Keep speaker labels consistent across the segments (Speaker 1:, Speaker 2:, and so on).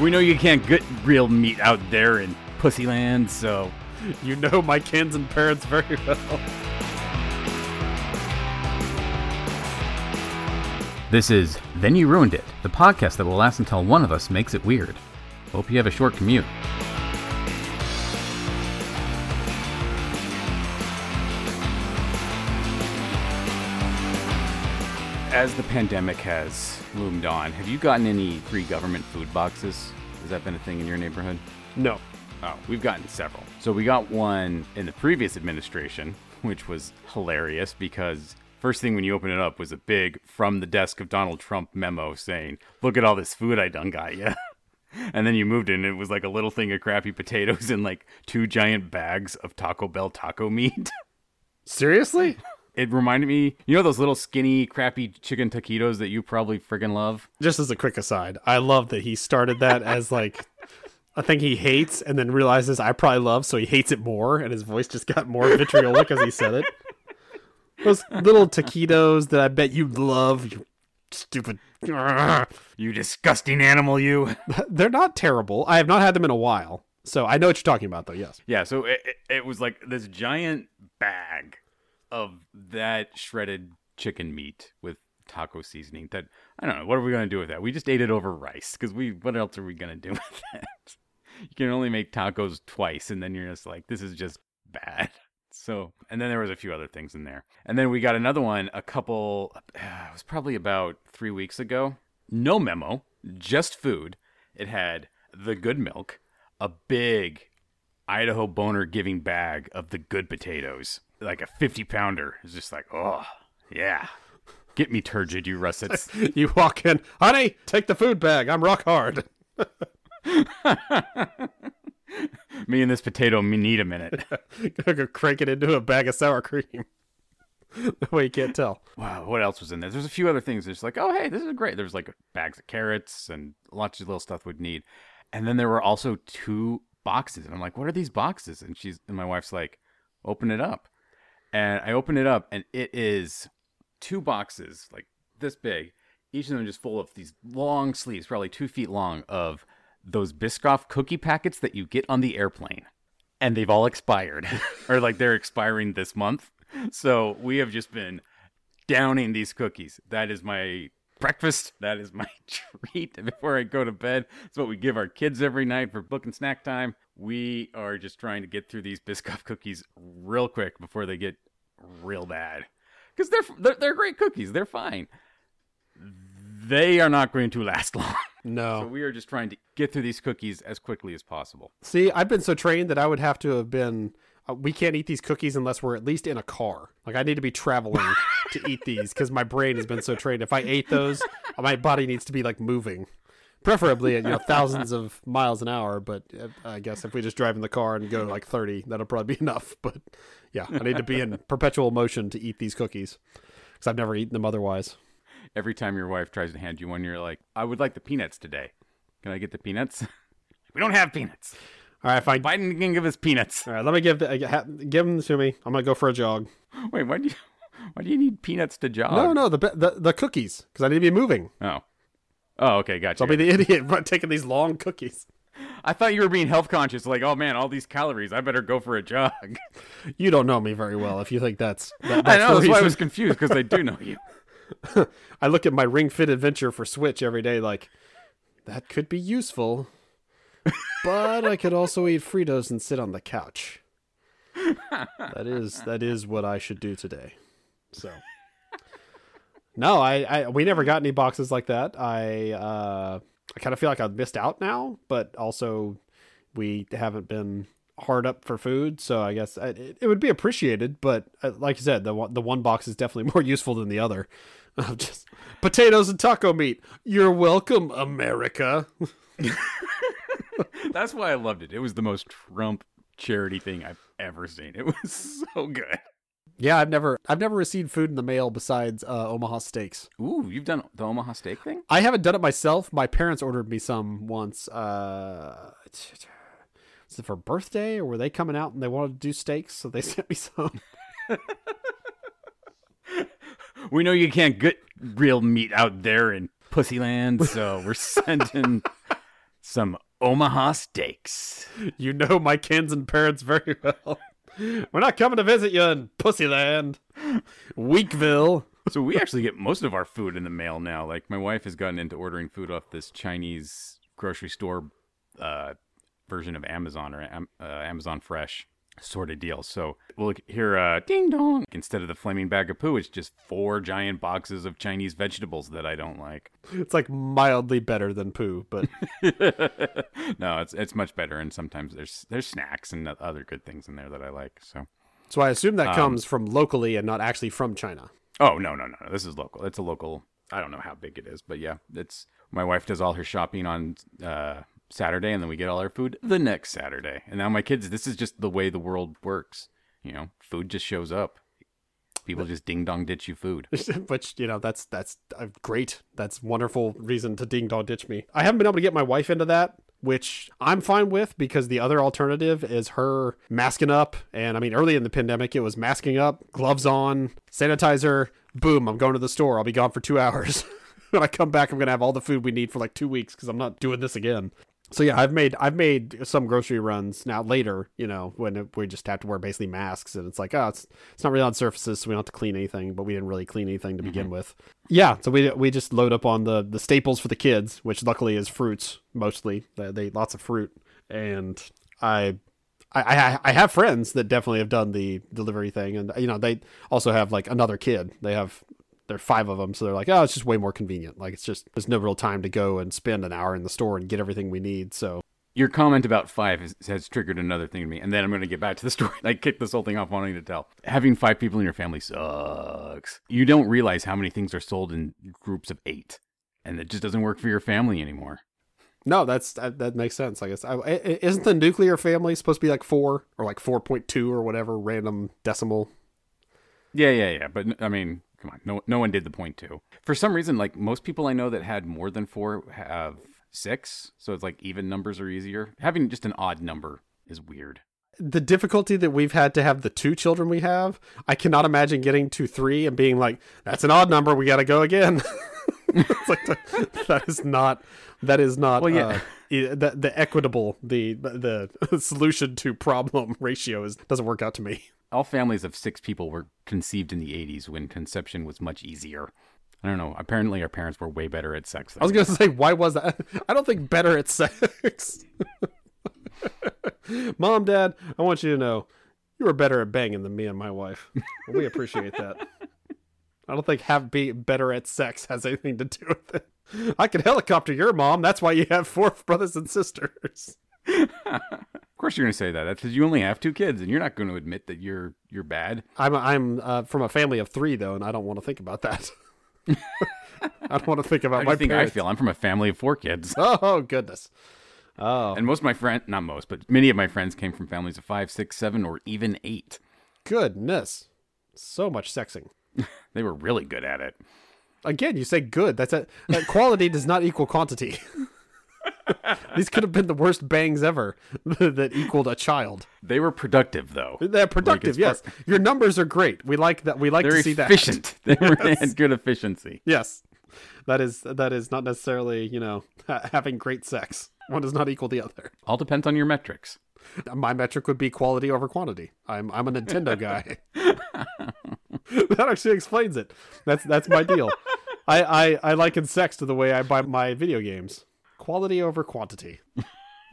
Speaker 1: We know you can't get real meat out there in Pussyland, so
Speaker 2: You know my Kansan parents very well.
Speaker 1: This is Then You Ruined It, the podcast that will last until one of us makes it weird. Hope you have a short commute. As the pandemic has loomed on, have you gotten any free government food boxes? Has that been a thing in your neighborhood?
Speaker 2: No.
Speaker 1: Oh, we've gotten several. So we got one in the previous administration, which was hilarious because first thing when you open it up was a big from the desk of Donald Trump memo saying, "Look at all this food I done got you." and then you moved in, and it was like a little thing of crappy potatoes and like two giant bags of Taco Bell taco meat.
Speaker 2: Seriously?
Speaker 1: It reminded me, you know, those little skinny, crappy chicken taquitos that you probably friggin' love.
Speaker 2: Just as a quick aside, I love that he started that as like a thing he hates and then realizes I probably love, so he hates it more, and his voice just got more vitriolic as he said it. Those little taquitos that I bet you love, you stupid.
Speaker 1: You disgusting animal, you.
Speaker 2: They're not terrible. I have not had them in a while, so I know what you're talking about, though. Yes.
Speaker 1: Yeah, so it, it, it was like this giant bag of that shredded chicken meat with taco seasoning. That I don't know. What are we gonna do with that? We just ate it over rice because we. What else are we gonna do with that? You can only make tacos twice, and then you're just like, this is just bad. So, and then there was a few other things in there, and then we got another one a couple. Uh, it was probably about three weeks ago. No memo, just food. It had the good milk, a big Idaho boner giving bag of the good potatoes, like a 50 pounder. is just like, oh, yeah. Get me turgid, you russets.
Speaker 2: You walk in, honey, take the food bag. I'm rock hard.
Speaker 1: me and this potato me need a minute.
Speaker 2: Go crank it into a bag of sour cream. the way you can't tell.
Speaker 1: Wow, what else was in there? There's a few other things. It's like, oh, hey, this is great. There's like bags of carrots and lots of little stuff we'd need. And then there were also two boxes. And I'm like, what are these boxes? And she's, and my wife's like, open it up. And I open it up and it is two boxes like this big, each of them just full of these long sleeves, probably two feet long, of those Biscoff cookie packets that you get on the airplane. And they've all expired, or like they're expiring this month. So we have just been downing these cookies. That is my breakfast. That is my treat before I go to bed. It's what we give our kids every night for book and snack time. We are just trying to get through these Biscoff cookies real quick before they get real bad. Because they're, they're they're great cookies. They're fine. They are not going to last long.
Speaker 2: No.
Speaker 1: So we are just trying to get through these cookies as quickly as possible.
Speaker 2: See, I've been so trained that I would have to have been. Uh, we can't eat these cookies unless we're at least in a car. Like I need to be traveling to eat these because my brain has been so trained. If I ate those, my body needs to be like moving, preferably at you know thousands of miles an hour. But uh, I guess if we just drive in the car and go like thirty, that'll probably be enough. But yeah, I need to be in perpetual motion to eat these cookies because I've never eaten them otherwise.
Speaker 1: Every time your wife tries to hand you one, you're like, I would like the peanuts today. Can I get the peanuts? we don't have peanuts.
Speaker 2: All right, fine.
Speaker 1: Biden can give us peanuts.
Speaker 2: All right, let me give the, uh, ha- give them to me. I'm gonna go for a jog.
Speaker 1: Wait, why do you why do you need peanuts to jog?
Speaker 2: No, no, the the, the cookies because I need to be moving.
Speaker 1: Oh. Oh, okay, gotcha.
Speaker 2: So I'll be the idiot taking these long cookies.
Speaker 1: I thought you were being health conscious, like, oh man, all these calories, I better go for a jog.
Speaker 2: You don't know me very well if you think that's. That,
Speaker 1: I know, that's why I was confused, because I do know you.
Speaker 2: I look at my Ring Fit Adventure for Switch every day, like that could be useful, but I could also eat Fritos and sit on the couch. That is that is what I should do today. So. No, I, I we never got any boxes like that. I uh I kind of feel like I've missed out now, but also we haven't been hard up for food, so I guess I- it, it would be appreciated. But uh, like you said, the the one box is definitely more useful than the other. Just potatoes and taco meat. You're welcome, America.
Speaker 1: That's why I loved it. It was the most Trump charity thing I've ever seen. It was so good.
Speaker 2: Yeah, I've never I've never received food in the mail besides uh, Omaha steaks.
Speaker 1: Ooh, you've done the Omaha steak thing?
Speaker 2: I haven't done it myself. My parents ordered me some once. Uh, was it for birthday or were they coming out and they wanted to do steaks, so they sent me some.
Speaker 1: We know you can't get real meat out there in Pussyland, so we're sending some Omaha steaks.
Speaker 2: You know my Kansan parents very well. We're not coming to visit you in Pussyland, Weekville.
Speaker 1: So we actually get most of our food in the mail now. Like my wife has gotten into ordering food off this Chinese grocery store uh, version of Amazon or Am- uh, Amazon Fresh sort of deal. So we'll hear uh, ding dong instead of the flaming bag of poo. It's just four giant boxes of Chinese vegetables that I don't like.
Speaker 2: It's like mildly better than poo, but
Speaker 1: no, it's it's much better. And sometimes there's there's snacks and other good things in there that I like. So
Speaker 2: so I assume that
Speaker 1: Um,
Speaker 2: comes from locally and not actually from China.
Speaker 1: oh no no no no, this is local. It's a local. I don't know how big it is, but yeah, it's my wife does all her shopping on uh, Saturday, and then we get all our food the next Saturday. And now my kids, this is just the way the world works. You know, food just shows up. People just ding dong ditch you food.
Speaker 2: Which you know that's that's uh, great. That's wonderful reason to ding dong ditch me. I haven't been able to get my wife into that, which I'm fine with because the other alternative is her masking up. And I mean, early in the pandemic, it was masking up, gloves on, sanitizer. Boom! I'm going to the store. I'll be gone for two hours. when I come back, I'm gonna have all the food we need for like two weeks because I'm not doing this again. So yeah, I've made I've made some grocery runs now later, you know, when we just have to wear basically masks and it's like, oh, it's it's not really on surfaces, so we don't have to clean anything, but we didn't really clean anything to begin mm-hmm. with. Yeah, so we we just load up on the the staples for the kids, which luckily is fruits mostly. They, they eat lots of fruit, and I. I, I I have friends that definitely have done the delivery thing, and you know they also have like another kid. They have there are five of them, so they're like, oh, it's just way more convenient. Like it's just there's no real time to go and spend an hour in the store and get everything we need. So
Speaker 1: Your comment about five has, has triggered another thing to me, and then I'm going to get back to the story. I kicked this whole thing off wanting to tell. Having five people in your family sucks. You don't realize how many things are sold in groups of eight, and it just doesn't work for your family anymore.
Speaker 2: no, that's that, that makes sense. I guess I, I- isn't the nuclear family supposed to be like four or like four point two or whatever random decimal?
Speaker 1: Yeah, yeah, yeah. But I mean, come on, no, no one did the point two. For some reason, like most people I know that had more than four have six, so it's like even numbers are easier. Having just an odd number is weird.
Speaker 2: the difficulty that we've had to have the two children we have, I cannot imagine getting to three and being like, "That's an odd number. We got to go again." it's like the- that is not that is not
Speaker 1: Well, yeah.
Speaker 2: uh, the the equitable the the solution to problem ratio is doesn't work out to me.
Speaker 1: All families of six people were conceived in the 80s when conception was much easier. I don't know. Apparently, our parents were way better at sex.
Speaker 2: I was gonna say, why was that? I don't think better at sex. Mom, Dad, I want you to know you were better at banging than me and my wife. We appreciate that. I don't think have be better at sex has anything to do with it. I could helicopter your mom. That's why you have four brothers and sisters.
Speaker 1: Course, you're going to say that. That's because you only have two kids, and you're not going to admit that you're you're bad.
Speaker 2: I'm I'm uh, from a family of three though, and I don't want to think about that. I don't want to think about
Speaker 1: How
Speaker 2: my
Speaker 1: you think
Speaker 2: parents.
Speaker 1: I feel? I'm from a family of four kids,
Speaker 2: Oh goodness. Oh,
Speaker 1: and most of my friends, not most, but many of my friends came from families of five, six, seven, or even eight.
Speaker 2: goodness. So much sexing.
Speaker 1: They were really good at it.
Speaker 2: Again, you say good. That's a that quality does not equal quantity. These could have been the worst bangs ever that equaled a child.
Speaker 1: They were productive, though.
Speaker 2: They're productive,
Speaker 1: it's
Speaker 2: yes. Your numbers are great. We like that. We like
Speaker 1: They're
Speaker 2: to see that.
Speaker 1: efficient. They were they had good efficiency.
Speaker 2: Yes, that is that is not necessarily you know having great sex. One does not equal the other.
Speaker 1: All depends on your metrics.
Speaker 2: My metric would be quality over quantity. I'm I'm a Nintendo guy. that actually explains it. That's that's my deal. I, I I liken sex to the way I buy my video games. Quality over quantity.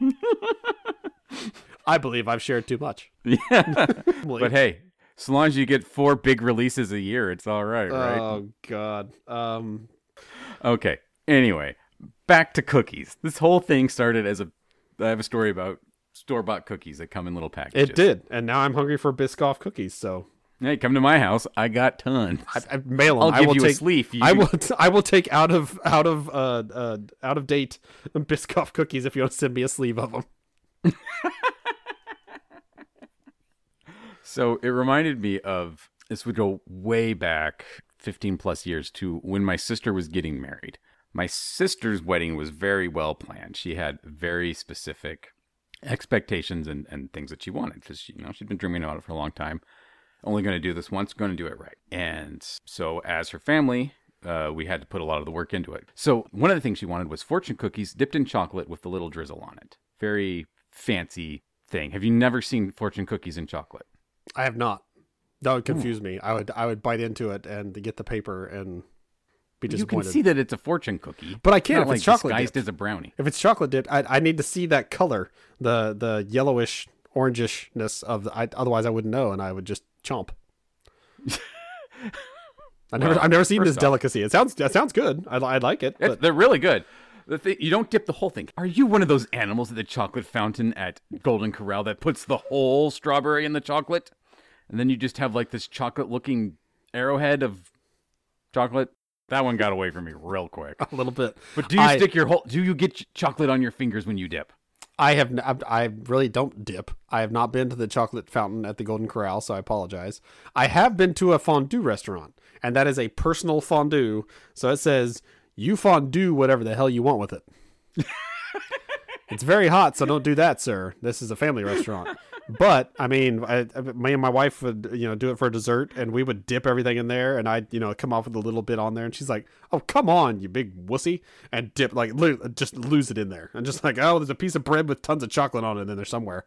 Speaker 2: I believe I've shared too much.
Speaker 1: Yeah. but hey, so long as you get four big releases a year, it's all right, right?
Speaker 2: Oh God. Um.
Speaker 1: Okay. Anyway, back to cookies. This whole thing started as a. I have a story about store bought cookies that come in little packages.
Speaker 2: It did, and now I'm hungry for Biscoff cookies. So
Speaker 1: Hey, come to my house. I got tons.
Speaker 2: I, I mail them.
Speaker 1: I'll
Speaker 2: I
Speaker 1: give
Speaker 2: will
Speaker 1: you
Speaker 2: take,
Speaker 1: a sleeve. You,
Speaker 2: I will. T- I will take out of out of uh, uh out of date Biscoff cookies if you want to send me a sleeve of them.
Speaker 1: So it reminded me of this would go way back 15 plus years to when my sister was getting married. My sister's wedding was very well planned. She had very specific expectations and, and things that she wanted because she, you know she'd been dreaming about it for a long time. Only going to do this once, going to do it right. And so as her family uh, we had to put a lot of the work into it. So one of the things she wanted was fortune cookies dipped in chocolate with a little drizzle on it. Very fancy thing. Have you never seen fortune cookies in chocolate?
Speaker 2: I have not. That would confuse me. I would I would bite into it and get the paper and be disappointed.
Speaker 1: You can see that it's a fortune cookie,
Speaker 2: But I can't if
Speaker 1: like
Speaker 2: it's chocolate
Speaker 1: disguised
Speaker 2: dipped.
Speaker 1: as a brownie.
Speaker 2: If it's chocolate dipped, I, I need to see that color, the the yellowish orangishness of the. I, otherwise, I wouldn't know, and I would just chomp. I never,
Speaker 1: Well,
Speaker 2: I've never seen this
Speaker 1: off-
Speaker 2: delicacy. It sounds, that sounds good. I, I like it. But
Speaker 1: they're really good. The thing, you don't dip the whole thing. Are you one of those animals at the chocolate fountain at Golden Corral that puts the whole strawberry in the chocolate, and then you just have like this chocolate-looking arrowhead of chocolate? That one got away from me real quick.
Speaker 2: a little bit.
Speaker 1: But do you
Speaker 2: I-
Speaker 1: stick your whole? Do you get chocolate on your fingers when you dip?
Speaker 2: I have, I really don't dip. I have not been to the chocolate fountain at the Golden Corral, so I apologize. I have been to a fondue restaurant, and that is a personal fondue. So it says you fondue whatever the hell you want with it. it's very hot, so don't do that, sir. This is a family restaurant. But I mean, I, me and my wife would, you know, do it for dessert, and we would dip everything in there, and I'd, you know, come off with a little bit on there, and she's like, "Oh, come on, you big wussy," and dip like lo- just lose it in there, and just like, "Oh, there's a piece of bread with tons of chocolate on it in there somewhere."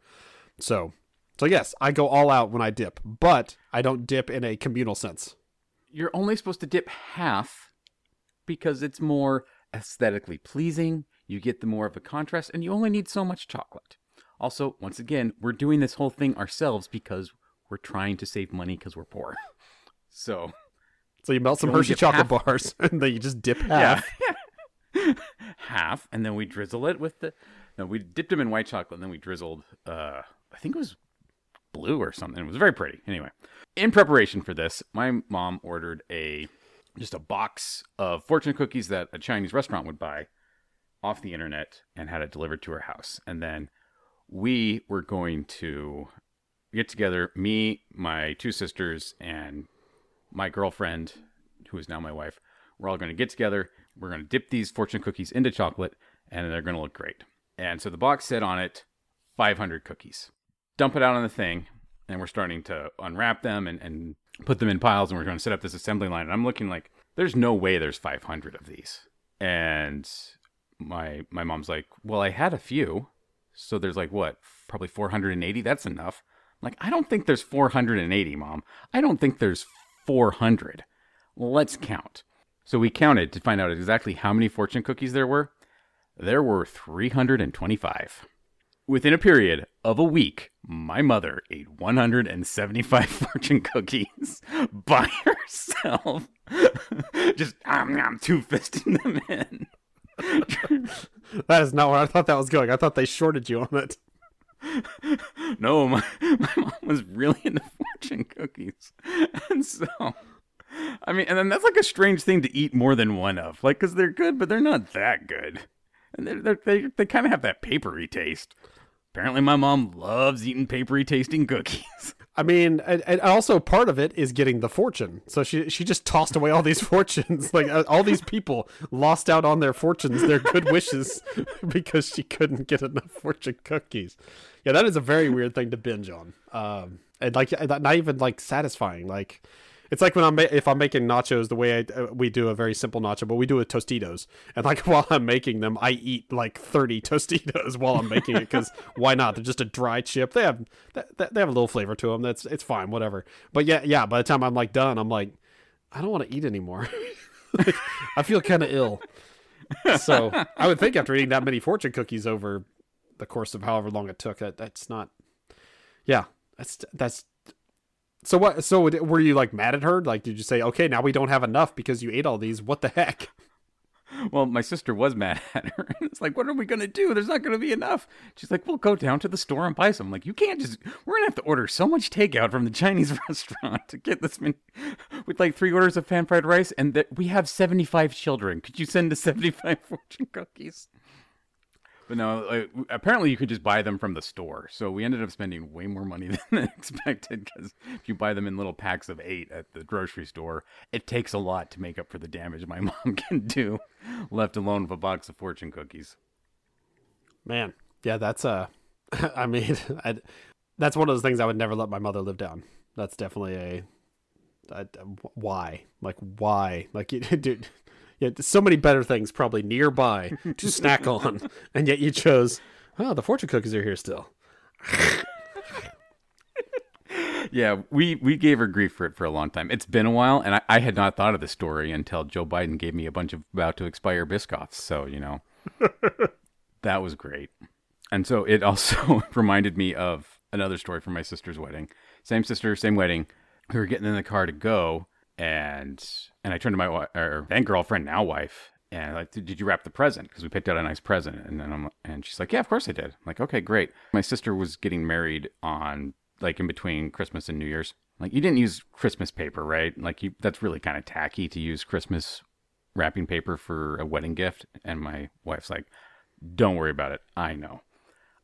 Speaker 2: So, so yes, I go all out when I dip, but I don't dip in a communal sense.
Speaker 1: You're only supposed to dip half because it's more aesthetically pleasing. You get the more of a contrast, and you only need so much chocolate. Also, once again, we're doing this whole thing ourselves because we're trying to save money because we're poor. So,
Speaker 2: So you melt some Hershey chocolate
Speaker 1: half.
Speaker 2: bars, and then you just dip half.
Speaker 1: yeah. half, and then we drizzle it with the. No, we dipped them in white chocolate, and then we drizzled. Uh, I think it was blue or something. It was very pretty. Anyway, in preparation for this, my mom ordered a just a box of fortune cookies that a Chinese restaurant would buy off the internet and had it delivered to her house. And then we were going to get together, me, my two sisters, and my girlfriend, who is now my wife. We're all going to get together. We're going to dip these fortune cookies into chocolate, and they're going to look great. And so the box said on it 500 cookies. Dump it out on the thing, and we're starting to unwrap them and, and put them in piles, and we're going to set up this assembly line. And I'm looking like, there's no way there's 500 of these. And my my mom's like, well, I had a few, so there's like what, probably 480. That's enough. I'm like, I don't think there's 480, mom. I don't think there's 400. Let's count. So we counted to find out exactly how many fortune cookies there were. There were 325. Within a period of a week, my mother ate 175 fortune cookies by herself. Just um, um, two fisting them in.
Speaker 2: That is not where I thought that was going. I thought they shorted you on it.
Speaker 1: no, my, my mom was really into fortune cookies. And so, I mean, and then that's like a strange thing to eat more than one of. Like, because they're good, but they're not that good. And they're, they're, they, they kind of have that papery taste. Apparently, my mom loves eating papery tasting cookies.
Speaker 2: I mean, and, also part of it is getting the fortune. So she she just tossed away all these fortunes. Like uh, all these people lost out on their fortunes, their good wishes, because she couldn't get enough fortune cookies. Yeah, that is a very weird thing to binge on. Um, and like not even like satisfying. Like it's like when I'm if I'm making nachos the way I, uh, we do a very simple nacho, but we do it with Tostitos. And like while I'm making them, I eat like 30 Tostitos while I'm making it because why not? They're just a dry chip. They have they have a little flavor to them. That's it's fine, whatever. But yeah, yeah. By the time I'm like done, I'm like, I don't want to eat anymore. Like, I feel kind of ill. So I would think after eating that many fortune cookies over the course of however long it took, that that's not. Yeah, that's that's so what? So were you like mad at her? Like, did you say, "Okay, now we don't have enough because you ate all these"? What the heck?
Speaker 1: Well, my sister was mad at her. It's like, what are we to do? There's not to be enough. She's like, we'll go down to the store and buy some. I'm like, you can't just, we're to have to order so much takeout from the Chinese restaurant to get this many, with like three orders of pan fried rice. And that we have 75 children. Could you send us 75 fortune cookies? But no, like, apparently you could just buy them from the store. So we ended up spending way more money than expected because if you buy them in little packs of eight at the grocery store, it takes a lot to make up for the damage my mom can do, left alone with a box of fortune cookies.
Speaker 2: Man, yeah, that's uh I mean, i that's one of those things I would never let my mother live down. That's definitely a why? Like why? Like dude, yeah, so many better things probably nearby to snack on, and yet you chose. Oh, the fortune cookies are here still.
Speaker 1: yeah, we we gave her grief for it for a long time. It's been a while, and I, I had not thought of the story until Joe Biden gave me a bunch of about to expire Biscoffs. So you know, that was great. And so it also reminded me of another story from my sister's wedding. Same sister, same wedding. We were getting in the car to go, and and I turned to my or then girlfriend, now wife, and like, did you wrap the present? Because we picked out a nice present, and then I'm and she's like, yeah, of course I did. I'm like, okay, great. My sister was getting married on like in between Christmas and New Year's. Like you didn't use Christmas paper, right? Like you, that's really kind of tacky to use Christmas wrapping paper for a wedding gift. And my wife's like, don't worry about it. I know.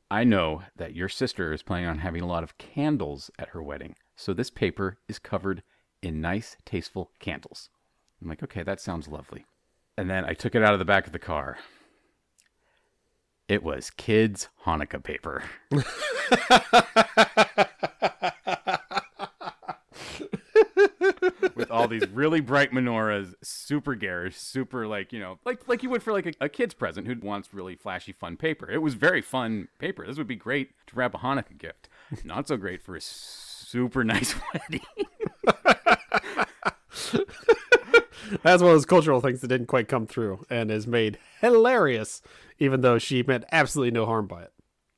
Speaker 1: I know that your sister is planning on having a lot of candles at her wedding. So this paper is covered in nice, tasteful candles. I'm like, okay, that sounds lovely. And then I took it out of the back of the car. It was kids' Hanukkah paper. With all these really bright menorahs, super garish, super like, you know, like like you would for like a, a kid's present who wants really flashy, fun paper. It was very fun paper. This would be great to wrap a Hanukkah gift. Not so great for a super nice wedding.
Speaker 2: That's one of those cultural things that didn't quite come through and is made hilarious, even though she meant absolutely no harm by it.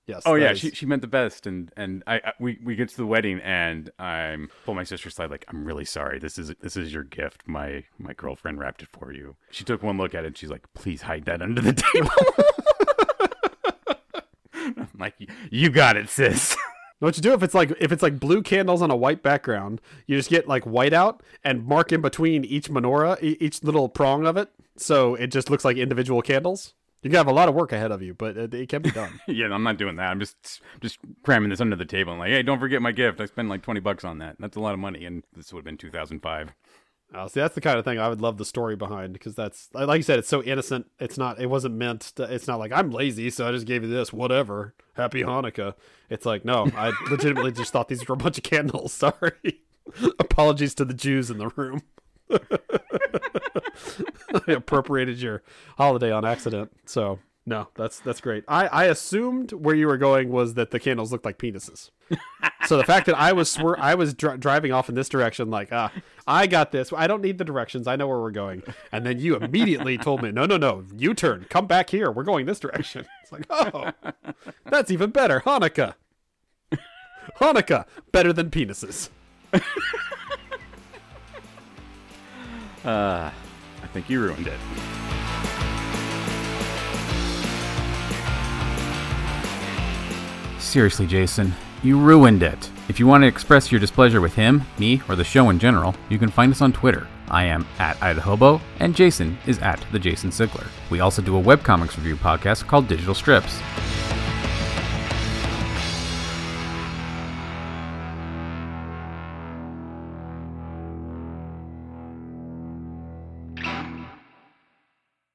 Speaker 2: Yes.
Speaker 1: Oh yeah,
Speaker 2: is-
Speaker 1: she she meant the best, and and I, I we we get to the wedding, and I'm pull my sister aside like I'm really sorry. This is this is your gift. My my girlfriend wrapped it for you. She took one look at it. and She's like, please hide that under the table. I'm like, you got it, sis.
Speaker 2: What you do if it's like if it's like blue candles on a white background, you just get like white out and mark in between each menorah, each little prong of it, so it just looks like individual candles. You have a lot of work ahead of you, but it, it can be done.
Speaker 1: yeah, I'm not doing that. I'm just just cramming this under the table. I'm like, hey, don't forget my gift. I spent like 20 bucks on that. That's a lot of money, and this would have been 2005.
Speaker 2: Uh, see, that's the kind of thing I would love the story behind because that's like you said, it's so innocent. It's not. It wasn't meant. To, it's not like I'm lazy, so I just gave you this. Whatever. Happy Hanukkah. It's like no, I legitimately just thought these were a bunch of candles. Sorry. Apologies to the Jews in the room. I appropriated your holiday on accident. So no, that's that's great. I I assumed where you were going was that the candles looked like penises. so the fact that I was swer- I was dri- driving off in this direction, like ah, I got this. I don't need the directions. I know where we're going. And then you immediately told me, no, no, no, U turn. Come back here. We're going this direction. It's like oh, that's even better. Hanukkah. Hanukkah better than penises.
Speaker 1: Uh, I think you ruined it. Seriously, Jason, you ruined it. If you want to express your displeasure with him, me, or the show in general, you can find us on Twitter. I am at Idahobo, and Jason is at the Jason Sigler. We also do a webcomics review podcast called Digital Strips.